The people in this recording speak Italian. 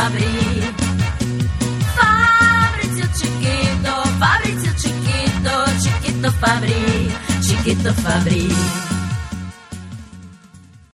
Fabri. Fabrizio Cicchito, Fabrizio Cicchito, Cicchito Fabri, Cicchito Fabri.